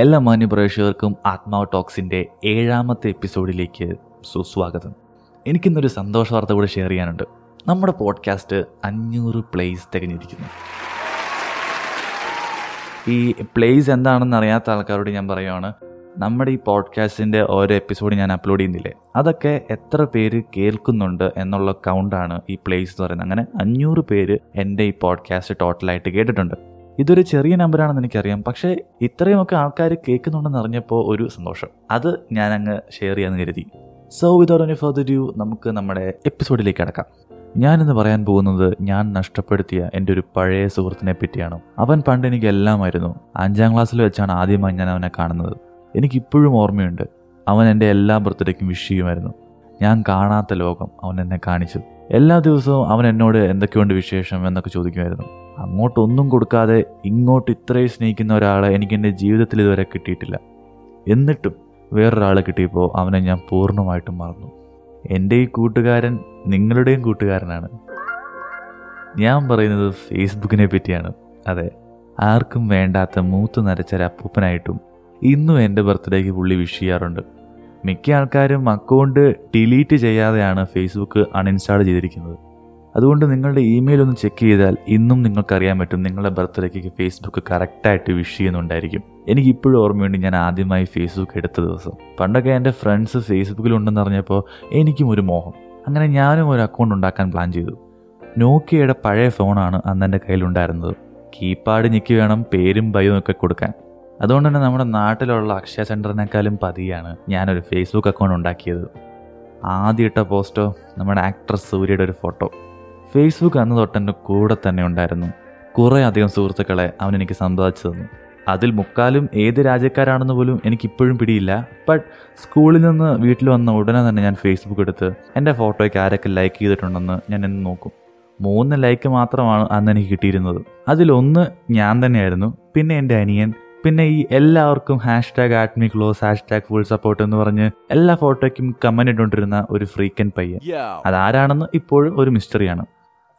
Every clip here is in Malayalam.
എല്ലാ മാന്യ പ്രേക്ഷകർക്കും ആത്മാവ് ടോക്സിന്റെ ഏഴാമത്തെ എപ്പിസോഡിലേക്ക് സുസ്വാഗതം എനിക്കിന്നൊരു സന്തോഷ വാർത്ത കൂടെ ഷെയർ ചെയ്യാനുണ്ട്. നമ്മുടെ പോഡ്കാസ്റ്റ് അഞ്ഞൂറ് പ്ലേസ് തികഞ്ഞിരിക്കുന്നു ഈ പ്ലേസ് എന്താണെന്ന് അറിയാത്ത ആൾക്കാരോട് ഞാൻ പറയുവാണ് നമ്മുടെ ഈ പോഡ്കാസ്റ്റിന്റെ ഓരോ എപ്പിസോഡ് ഞാൻ അപ്ലോഡ് ചെയ്യുന്നില്ലേ? അതൊക്കെ എത്ര പേര് കേൾക്കുന്നുണ്ട് എന്നുള്ള കൗണ്ടാണ് ഈ പ്ലേസ് എന്ന് പറയുന്നത്. അങ്ങനെ അഞ്ഞൂറ് പേര് എന്റെ ഈ പോഡ്കാസ്റ്റ് ടോട്ടലായിട്ട് കേട്ടിട്ടുണ്ട്. ഇതൊരു ചെറിയ നമ്പറാണെന്ന് എനിക്കറിയാം. പക്ഷേ ഇത്രയുമൊക്കെ ആൾക്കാർ കേൾക്കുന്നുണ്ടെന്ന് അറിഞ്ഞപ്പോൾ ഒരു സന്തോഷം. അത് ഞാൻ അങ്ങ് ഷെയർ ചെയ്യാമെന്ന് കരുതി. So without any further due നമുക്ക് നമ്മുടെ എപ്പിസോഡിലേക്ക് അടക്കാം ഞാനിന്ന് പറയാൻ പോകുന്നത് ഞാൻ നഷ്ടപ്പെടുത്തിയ എന്റെ ഒരു പഴയ സുഹൃത്തിനെ പറ്റിയാണ്. അവൻ പണ്ട് എനിക്ക് എല്ലാമായിരുന്നു അഞ്ചാം ക്ലാസ്സിൽ വെച്ചാണ് ആദ്യമായി ഞാൻ അവനെ കാണുന്നത്. എനിക്കിപ്പോഴും ഓർമ്മയുണ്ട്. അവൻ എന്റെ എല്ലാ ബർത്ത്ഡേക്കും വിഷ് ചെയ്യുമായിരുന്നു. ഞാൻ കാണാത്ത ലോകം അവൻ എന്നെ കാണിച്ചു. എല്ലാ ദിവസവും അവൻ എന്നോട് എന്തൊക്കെയുണ്ട് വിശേഷം എന്നൊക്കെ ചോദിക്കുമായിരുന്നു. അങ്ങോട്ടൊന്നും കൊടുക്കാതെ ഇങ്ങോട്ട് ഇത്രയും സ്നേഹിക്കുന്ന ഒരാളെ എനിക്ക് എന്റെ ജീവിതത്തിൽ ഇതുവരെ കിട്ടിയിട്ടില്ല. എന്നിട്ടും വേറൊരാളെ കിട്ടിയപ്പോൾ അവനെ ഞാൻ പൂർണമായിട്ടും മറന്നു. എന്റെ ഈ കൂട്ടുകാരൻ നിങ്ങളുടെയും കൂട്ടുകാരനാണ്. ഞാൻ പറയുന്നത് ഫേസ്ബുക്കിനെ പറ്റിയാണ്. അതെ ആർക്കും വേണ്ടാത്ത മൂത്ത് നരച്ചൊരു അപ്പൂപ്പനായിട്ടും ഇന്നും എന്റെ ബർത്ത്ഡേക്ക് പുള്ളി വിഷ് ചെയ്യാറുണ്ട്. മിക്ക ആൾക്കാരും അക്കൗണ്ട് ഡിലീറ്റ് ചെയ്യാതെയാണ് ഫേസ്ബുക്ക് അൺഇൻസ്റ്റാൾ ചെയ്തിരിക്കുന്നത്. അതുകൊണ്ട് നിങ്ങളുടെ ഇമെയിൽ ഒന്ന് ചെക്ക് ചെയ്താൽ ഇന്നും നിങ്ങൾക്കറിയാൻ പറ്റും നിങ്ങളുടെ ബർത്ത്ഡേക്ക് ഫേസ്ബുക്ക് കറക്റ്റായിട്ട് വിഷ് ചെയ്യുന്നുണ്ടായിരിക്കും. എനിക്ക് ഇപ്പോഴും ഓർമ്മയുണ്ട് ഞാൻ ആദ്യമായി ഫേസ്ബുക്ക് എടുത്ത ദിവസം. പണ്ടൊക്കെ എന്റെ ഫ്രണ്ട്സ് ഫേസ്ബുക്കിലുണ്ടെന്ന് അറിഞ്ഞപ്പോൾ എനിക്കും ഒരു മോഹം. അങ്ങനെ ഞാനും ഒരു അക്കൗണ്ട് ഉണ്ടാക്കാൻ പ്ലാൻ ചെയ്തു. നോക്കിയയുടെ പഴയ ഫോണാണ് അന്ന് എന്റെ കയ്യിലുണ്ടായിരുന്നത്. കീപാഡ് ഞെക്കി വേണം പേരും ബയോ ഒക്കെ കൊടുക്കാൻ. അതുകൊണ്ട് തന്നെ നമ്മുടെ നാട്ടിലുള്ള അക്ഷയ സെന്ററിനേക്കാളും പതിയാണ് ഞാനൊരു ഫേസ്ബുക്ക് അക്കൗണ്ട് ഉണ്ടാക്കിയത്. ആദ്യ ഇട്ട പോസ്റ്റോ നമ്മുടെ ആക്ട്രസ് സൂര്യയുടെ ഒരു ഫോട്ടോ ഫേസ്ബുക്ക് അന്ന് തൊട്ടെന്റെ കൂടെ തന്നെ ഉണ്ടായിരുന്നു. കുറേ അധികം സുഹൃത്തുക്കളെ അവൻ എനിക്ക് സമ്പാദിച്ചു തന്നു. അതിൽ മുക്കാലും ഏത് രാജ്യക്കാരാണെന്ന് പോലും എനിക്കിപ്പോഴും പിടിയില്ല. ബട്ട് സ്കൂളിൽ നിന്ന് വീട്ടിൽ വന്ന ഉടനെ തന്നെ ഞാൻ ഫേസ്ബുക്ക് എടുത്ത് എന്റെ ഫോട്ടോയ്ക്ക് ആരൊക്കെ ലൈക്ക് ചെയ്തിട്ടുണ്ടെന്ന് ഞാൻ എന്ന് നോക്കും. മൂന്ന് ലൈക്ക് മാത്രമാണ് അന്ന് എനിക്ക് കിട്ടിയിരുന്നത്. അതിലൊന്ന് ഞാൻ തന്നെയായിരുന്നു. പിന്നെ എന്റെ അനിയൻ പിന്നെ ഈ എല്ലാവർക്കും ഹാഷ് ടാഗ് ആറ്റ്മി ക്ലോസ് ഹാഷ് ടാഗ് ഫുൾ സപ്പോർട്ട് എന്ന് പറഞ്ഞ് എല്ലാ ഫോട്ടോയ്ക്കും കമന്റ് ഇട്ടുകൊണ്ടിരുന്ന ഒരു ഫ്രീക്കൻ പയ്യൻ. അതാരാണെന്ന് ഇപ്പോഴും ഒരു മിസ്റ്ററിയാണ്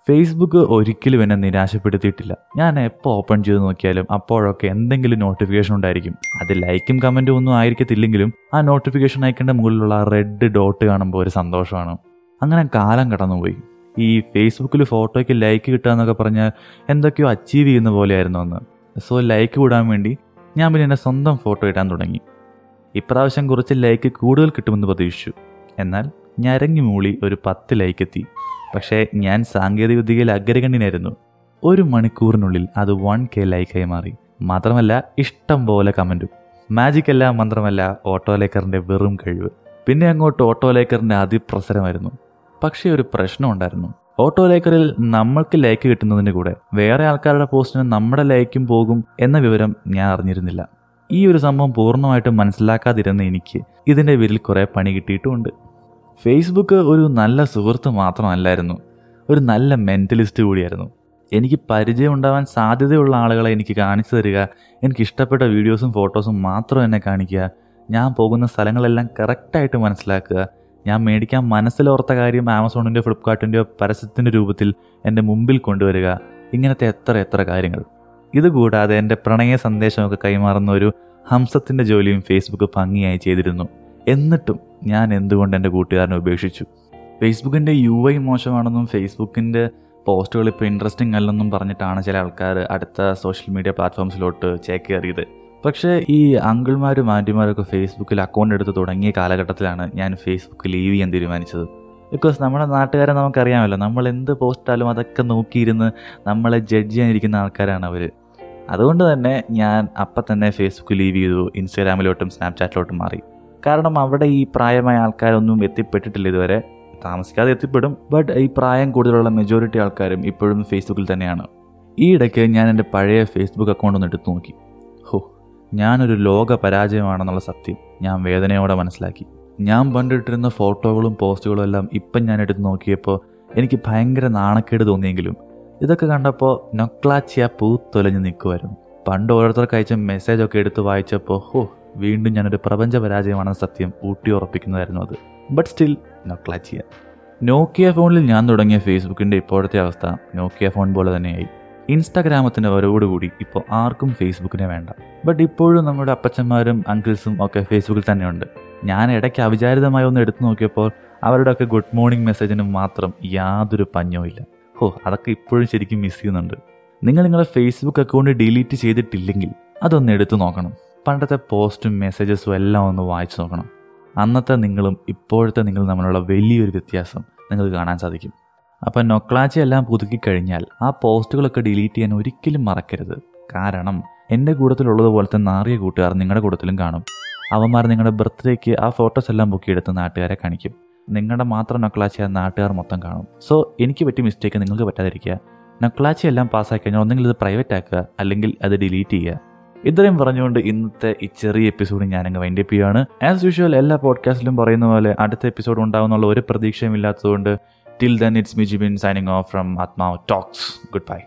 ഫേസ്ബുക്ക് ഒരിക്കലും എന്നെ നിരാശപ്പെടുത്തിയിട്ടില്ല. ഞാൻ എപ്പോൾ ഓപ്പൺ ചെയ്ത് നോക്കിയാലും അപ്പോഴൊക്കെ എന്തെങ്കിലും നോട്ടിഫിക്കേഷൻ ഉണ്ടായിരിക്കും. അത് ലൈക്കും കമന്റും ഒന്നും ആയിരിക്കത്തില്ലെങ്കിലും ആ നോട്ടിഫിക്കേഷൻ അയക്കേണ്ട മുകളിലുള്ള റെഡ് ഡോട്ട് കാണുമ്പോൾ ഒരു സന്തോഷമാണ്. അങ്ങനെ കാലം കടന്നുപോയി. ഈ ഫേസ്ബുക്കിൽ ഫോട്ടോയ്ക്ക് ലൈക്ക് കിട്ടുക എന്നൊക്കെ പറഞ്ഞാൽ എന്തൊക്കെയോ അച്ചീവ് ചെയ്യുന്ന പോലെയായിരുന്നു അന്ന്. സോ ലൈക്ക് കൂടാൻ വേണ്ടി ഞാൻ പിന്നെ എന്റെ സ്വന്തം ഫോട്ടോ ഇടാൻ തുടങ്ങി. ഇപ്രാവശ്യം കുറച്ച് ലൈക്ക് കൂടുതൽ കിട്ടുമെന്ന് പ്രതീക്ഷിച്ചു. എന്നാൽ ഞരങ്ങി മൂളി ഒരു പത്ത് ലൈക്ക് എത്തി. പക്ഷേ ഞാൻ സാങ്കേതിക വിദ്യയിൽ അഗ്രഗണ്യനായിരുന്നു. ഒരു മണിക്കൂറിനുള്ളിൽ അത് വൺ കെ ലൈക്കായി മാറി. മാത്രമല്ല ഇഷ്ടം പോലെ കമന്റും മാജിക്കല്ല മന്ത്രമല്ല ഓട്ടോലേക്കറിന്റെ വെറും കഴിവ്. പിന്നെ അങ്ങോട്ട് ഓട്ടോലേക്കറിന്റെ അതിപ്രസരമായിരുന്നു. പക്ഷേ ഒരു പ്രശ്നം ഉണ്ടായിരുന്നു. ഓട്ടോലേക്കറിൽ നമ്മൾക്ക് ലൈക്ക് കിട്ടുന്നതിന് കൂടെ വേറെ ആൾക്കാരുടെ പോസ്റ്റിന് നമ്മുടെ ലൈക്കും പോകും എന്ന വിവരം ഞാൻ അറിഞ്ഞിരുന്നില്ല. ഈ ഒരു സംഭവം പൂർണമായിട്ടും മനസ്സിലാക്കാതിരുന്ന എനിക്ക് ഇതിന്റെ പേരിൽ കുറേ പണി കിട്ടിയിട്ടുമുണ്ട്. ഫേസ്ബുക്ക് ഒരു നല്ല സുഹൃത്ത് മാത്രമല്ലായിരുന്നു. ഒരു നല്ല മെന്റലിസ്റ്റ് കൂടിയായിരുന്നു. എനിക്ക് പരിചയം ഉണ്ടാവാൻ സാധ്യതയുള്ള ആളുകളെ എനിക്ക് കാണിച്ചു തരിക എനിക്ക് ഇഷ്ടപ്പെട്ട വീഡിയോസും ഫോട്ടോസും മാത്രം എന്നെ കാണിക്കുക ഞാൻ പോകുന്ന സ്ഥലങ്ങളെല്ലാം കറക്റ്റായിട്ട് മനസ്സിലാക്കുക ഞാൻ മേടിക്കാൻ മനസ്സിലോർത്ത കാര്യം ആമസോണിന്റെയോ ഫ്ലിപ്കാർട്ടിന്റെയോ പരസ്യത്തിന്റെ രൂപത്തിൽ എന്റെ മുമ്പിൽ കൊണ്ടുവരിക ഇങ്ങനത്തെ എത്ര എത്ര കാര്യങ്ങൾ. ഇതുകൂടാതെ എന്റെ പ്രണയ സന്ദേശമൊക്കെ കൈമാറുന്ന ഒരു ഹംസത്തിന്റെ ജോലിയും ഫേസ്ബുക്ക് ഭംഗിയായി ചെയ്തിരുന്നു. എന്നിട്ടും ഞാൻ എന്തുകൊണ്ട് എന്റെ കൂട്ടുകാരനെ ഉപേക്ഷിച്ചു? ഫേസ്ബുക്കിന്റെ യു ഐ മോശമാണെന്നും ഫേസ്ബുക്കിന്റെ പോസ്റ്റുകൾ ഇപ്പോൾ ഇൻട്രസ്റ്റിംഗ് അല്ലെന്നും പറഞ്ഞിട്ടാണ് ചില ആൾക്കാർ അടുത്ത സോഷ്യൽ മീഡിയ പ്ലാറ്റ്ഫോംസിലോട്ട് ചേക്കേറിയത് പക്ഷേ ഈ അങ്കിൾമാരും ആന്റിമാരൊക്കെ ഫേസ്ബുക്കിൽ അക്കൗണ്ട് എടുത്ത് തുടങ്ങിയ കാലഘട്ടത്തിലാണ് ഞാൻ ഫേസ്ബുക്ക് ലീവ് ചെയ്യാൻ തീരുമാനിച്ചത്. ബിക്കോസ് നമ്മുടെ നാട്ടുകാരെ നമുക്കറിയാമല്ലോ നമ്മൾ എന്ത് പോസ്റ്റാലും അതൊക്കെ നോക്കിയിരുന്ന് നമ്മളെ ജഡ്ജ് ചെയ്യാനിരിക്കുന്ന ആൾക്കാരാണ് അവർ അതുകൊണ്ട് തന്നെ ഞാൻ അപ്പം തന്നെ ഫേസ്ബുക്ക് ലീവ് ചെയ്തു ഇൻസ്റ്റാഗ്രാമിലോട്ടും സ്നാപ്ചാറ്റിലോട്ടും മാറി. കാരണം അവിടെ ഈ പ്രായമായ ആൾക്കാരൊന്നും എത്തിപ്പെട്ടിട്ടില്ല ഇതുവരെ. താമസിക്കാതെ എത്തിപ്പെടും ബട്ട് ഈ പ്രായം കൂടുതലുള്ള മെജോറിറ്റി ആൾക്കാരും ഇപ്പോഴും ഫേസ്ബുക്കിൽ തന്നെയാണ്. ഈ ഇടയ്ക്ക് ഞാൻ എന്റെ പഴയ ഫേസ്ബുക്ക് അക്കൗണ്ട് ഒന്ന് എടുത്തു നോക്കി. ഹോ ഞാനൊരു ലോക പരാജയമാണെന്നുള്ള സത്യം ഞാൻ വേദനയോടെ മനസ്സിലാക്കി. ഞാൻ പണ്ടിട്ടിരുന്ന ഫോട്ടോകളും പോസ്റ്റുകളും എല്ലാം ഇപ്പം ഞാൻ എടുത്ത് നോക്കിയപ്പോൾ എനിക്ക് ഭയങ്കര നാണക്കേട് തോന്നിയെങ്കിലും ഇതൊക്കെ കണ്ടപ്പോൾ നൊക്ലാച്ചിയ പൂത്തൊലഞ്ഞ് നിൽക്കുമായിരുന്നു പണ്ട് ഓരോരുത്തർക്ക് അയച്ച മെസ്സേജൊക്കെ എടുത്ത് വായിച്ചപ്പോൾ ഹോ വീണ്ടും ഞാനൊരു പ്രപഞ്ച പരാജയമാണെന്ന സത്യം ഊട്ടി ഉറപ്പിക്കുന്നതായിരുന്നു അത് ബട്ട് സ്റ്റിൽ നോ ക്ലാച്ചിയ നോക്കിയ ഫോണിൽ ഞാൻ തുടങ്ങിയ ഫേസ്ബുക്കിന്റെ ഇപ്പോഴത്തെ അവസ്ഥ നോക്കിയ ഫോൺ പോലെ തന്നെയായി. ഇൻസ്റ്റാഗ്രാമത്തിന്റെ വരവോടുകൂടി ഇപ്പോൾ ആർക്കും ഫേസ്ബുക്കിനെ വേണ്ട. ബട്ട് ഇപ്പോഴും നമ്മുടെ അപ്പച്ചന്മാരും അങ്കിൾസും ഒക്കെ ഫേസ്ബുക്കിൽ തന്നെയുണ്ട്. ഞാൻ ഇടയ്ക്ക് അവിചാരിതമായി ഒന്ന് എടുത്തു നോക്കിയപ്പോൾ അവരുടെയൊക്കെ ഗുഡ് മോർണിംഗ് മെസ്സേജിന് മാത്രം യാതൊരു പഞ്ഞവും ഇല്ല. ഹോ അതൊക്കെ ഇപ്പോഴും ശരിക്കും മിസ് ചെയ്യുന്നുണ്ട്. നിങ്ങൾ നിങ്ങളുടെ ഫേസ്ബുക്ക് അക്കൗണ്ട് ഡിലീറ്റ് ചെയ്തിട്ടില്ലെങ്കിൽ അതൊന്ന് എടുത്തു നോക്കണം. പണ്ടത്തെ പോസ്റ്റും മെസ്സേജസും എല്ലാം ഒന്ന് വായിച്ചു നോക്കണം. അന്നത്തെ നിങ്ങളും ഇപ്പോഴത്തെ നിങ്ങളും തമ്മിലുള്ള വലിയൊരു വ്യത്യാസം നിങ്ങൾക്ക് കാണാൻ സാധിക്കും. അപ്പം നൊക്ലാച്ചി എല്ലാം പുതുക്കി കഴിഞ്ഞാൽ ആ പോസ്റ്റുകളൊക്കെ ഡിലീറ്റ് ചെയ്യാൻ ഒരിക്കലും മറക്കരുത്. കാരണം എന്റെ കൂട്ടത്തിലുള്ളതുപോലത്തെ നാറിയ കൂട്ടുകാർ നിങ്ങളുടെ കൂട്ടത്തിലും കാണും. അവന്മാർ നിങ്ങളുടെ ബർത്ത്ഡേക്ക് ആ ഫോട്ടോസ് എല്ലാം ബുക്ക് ബുക്കിയെടുത്ത് നാട്ടുകാരെ കാണിക്കും. നിങ്ങളുടെ മാത്രം നൊക്ലാച്ചി ആ നാട്ടുകാർ മൊത്തം കാണും. സോ എനിക്ക് പറ്റിയ മിസ്റ്റേക്ക് നിങ്ങൾക്ക് പറ്റാതിരിക്കുക. നൊക്ലാച്ചി എല്ലാം പാസ്സാക്കി കഴിഞ്ഞാൽ ഒന്നെങ്കിൽ ഇത് പ്രൈവറ്റ് ആക്കുക അല്ലെങ്കിൽ അത് ഡിലീറ്റ് ചെയ്യുക. ഇത്രയും പറഞ്ഞുകൊണ്ട് ഇന്നത്തെ ഈ ചെറിയ എപ്പിസോഡ് ഞാനങ്ങ് വൈൻഡപ്പ് ചെയ്യുകയാണ്. ആസ് യൂഷ്വൽ എല്ലാ പോഡ്കാസ്റ്റിലും പറയുന്ന പോലെ അടുത്ത എപ്പിസോഡ് ഉണ്ടാവുന്നുള്ള ഒരു പ്രതീക്ഷയും ഇല്ലാത്തതുകൊണ്ട് till then it's Mijibin signing off from Athmav talks good bye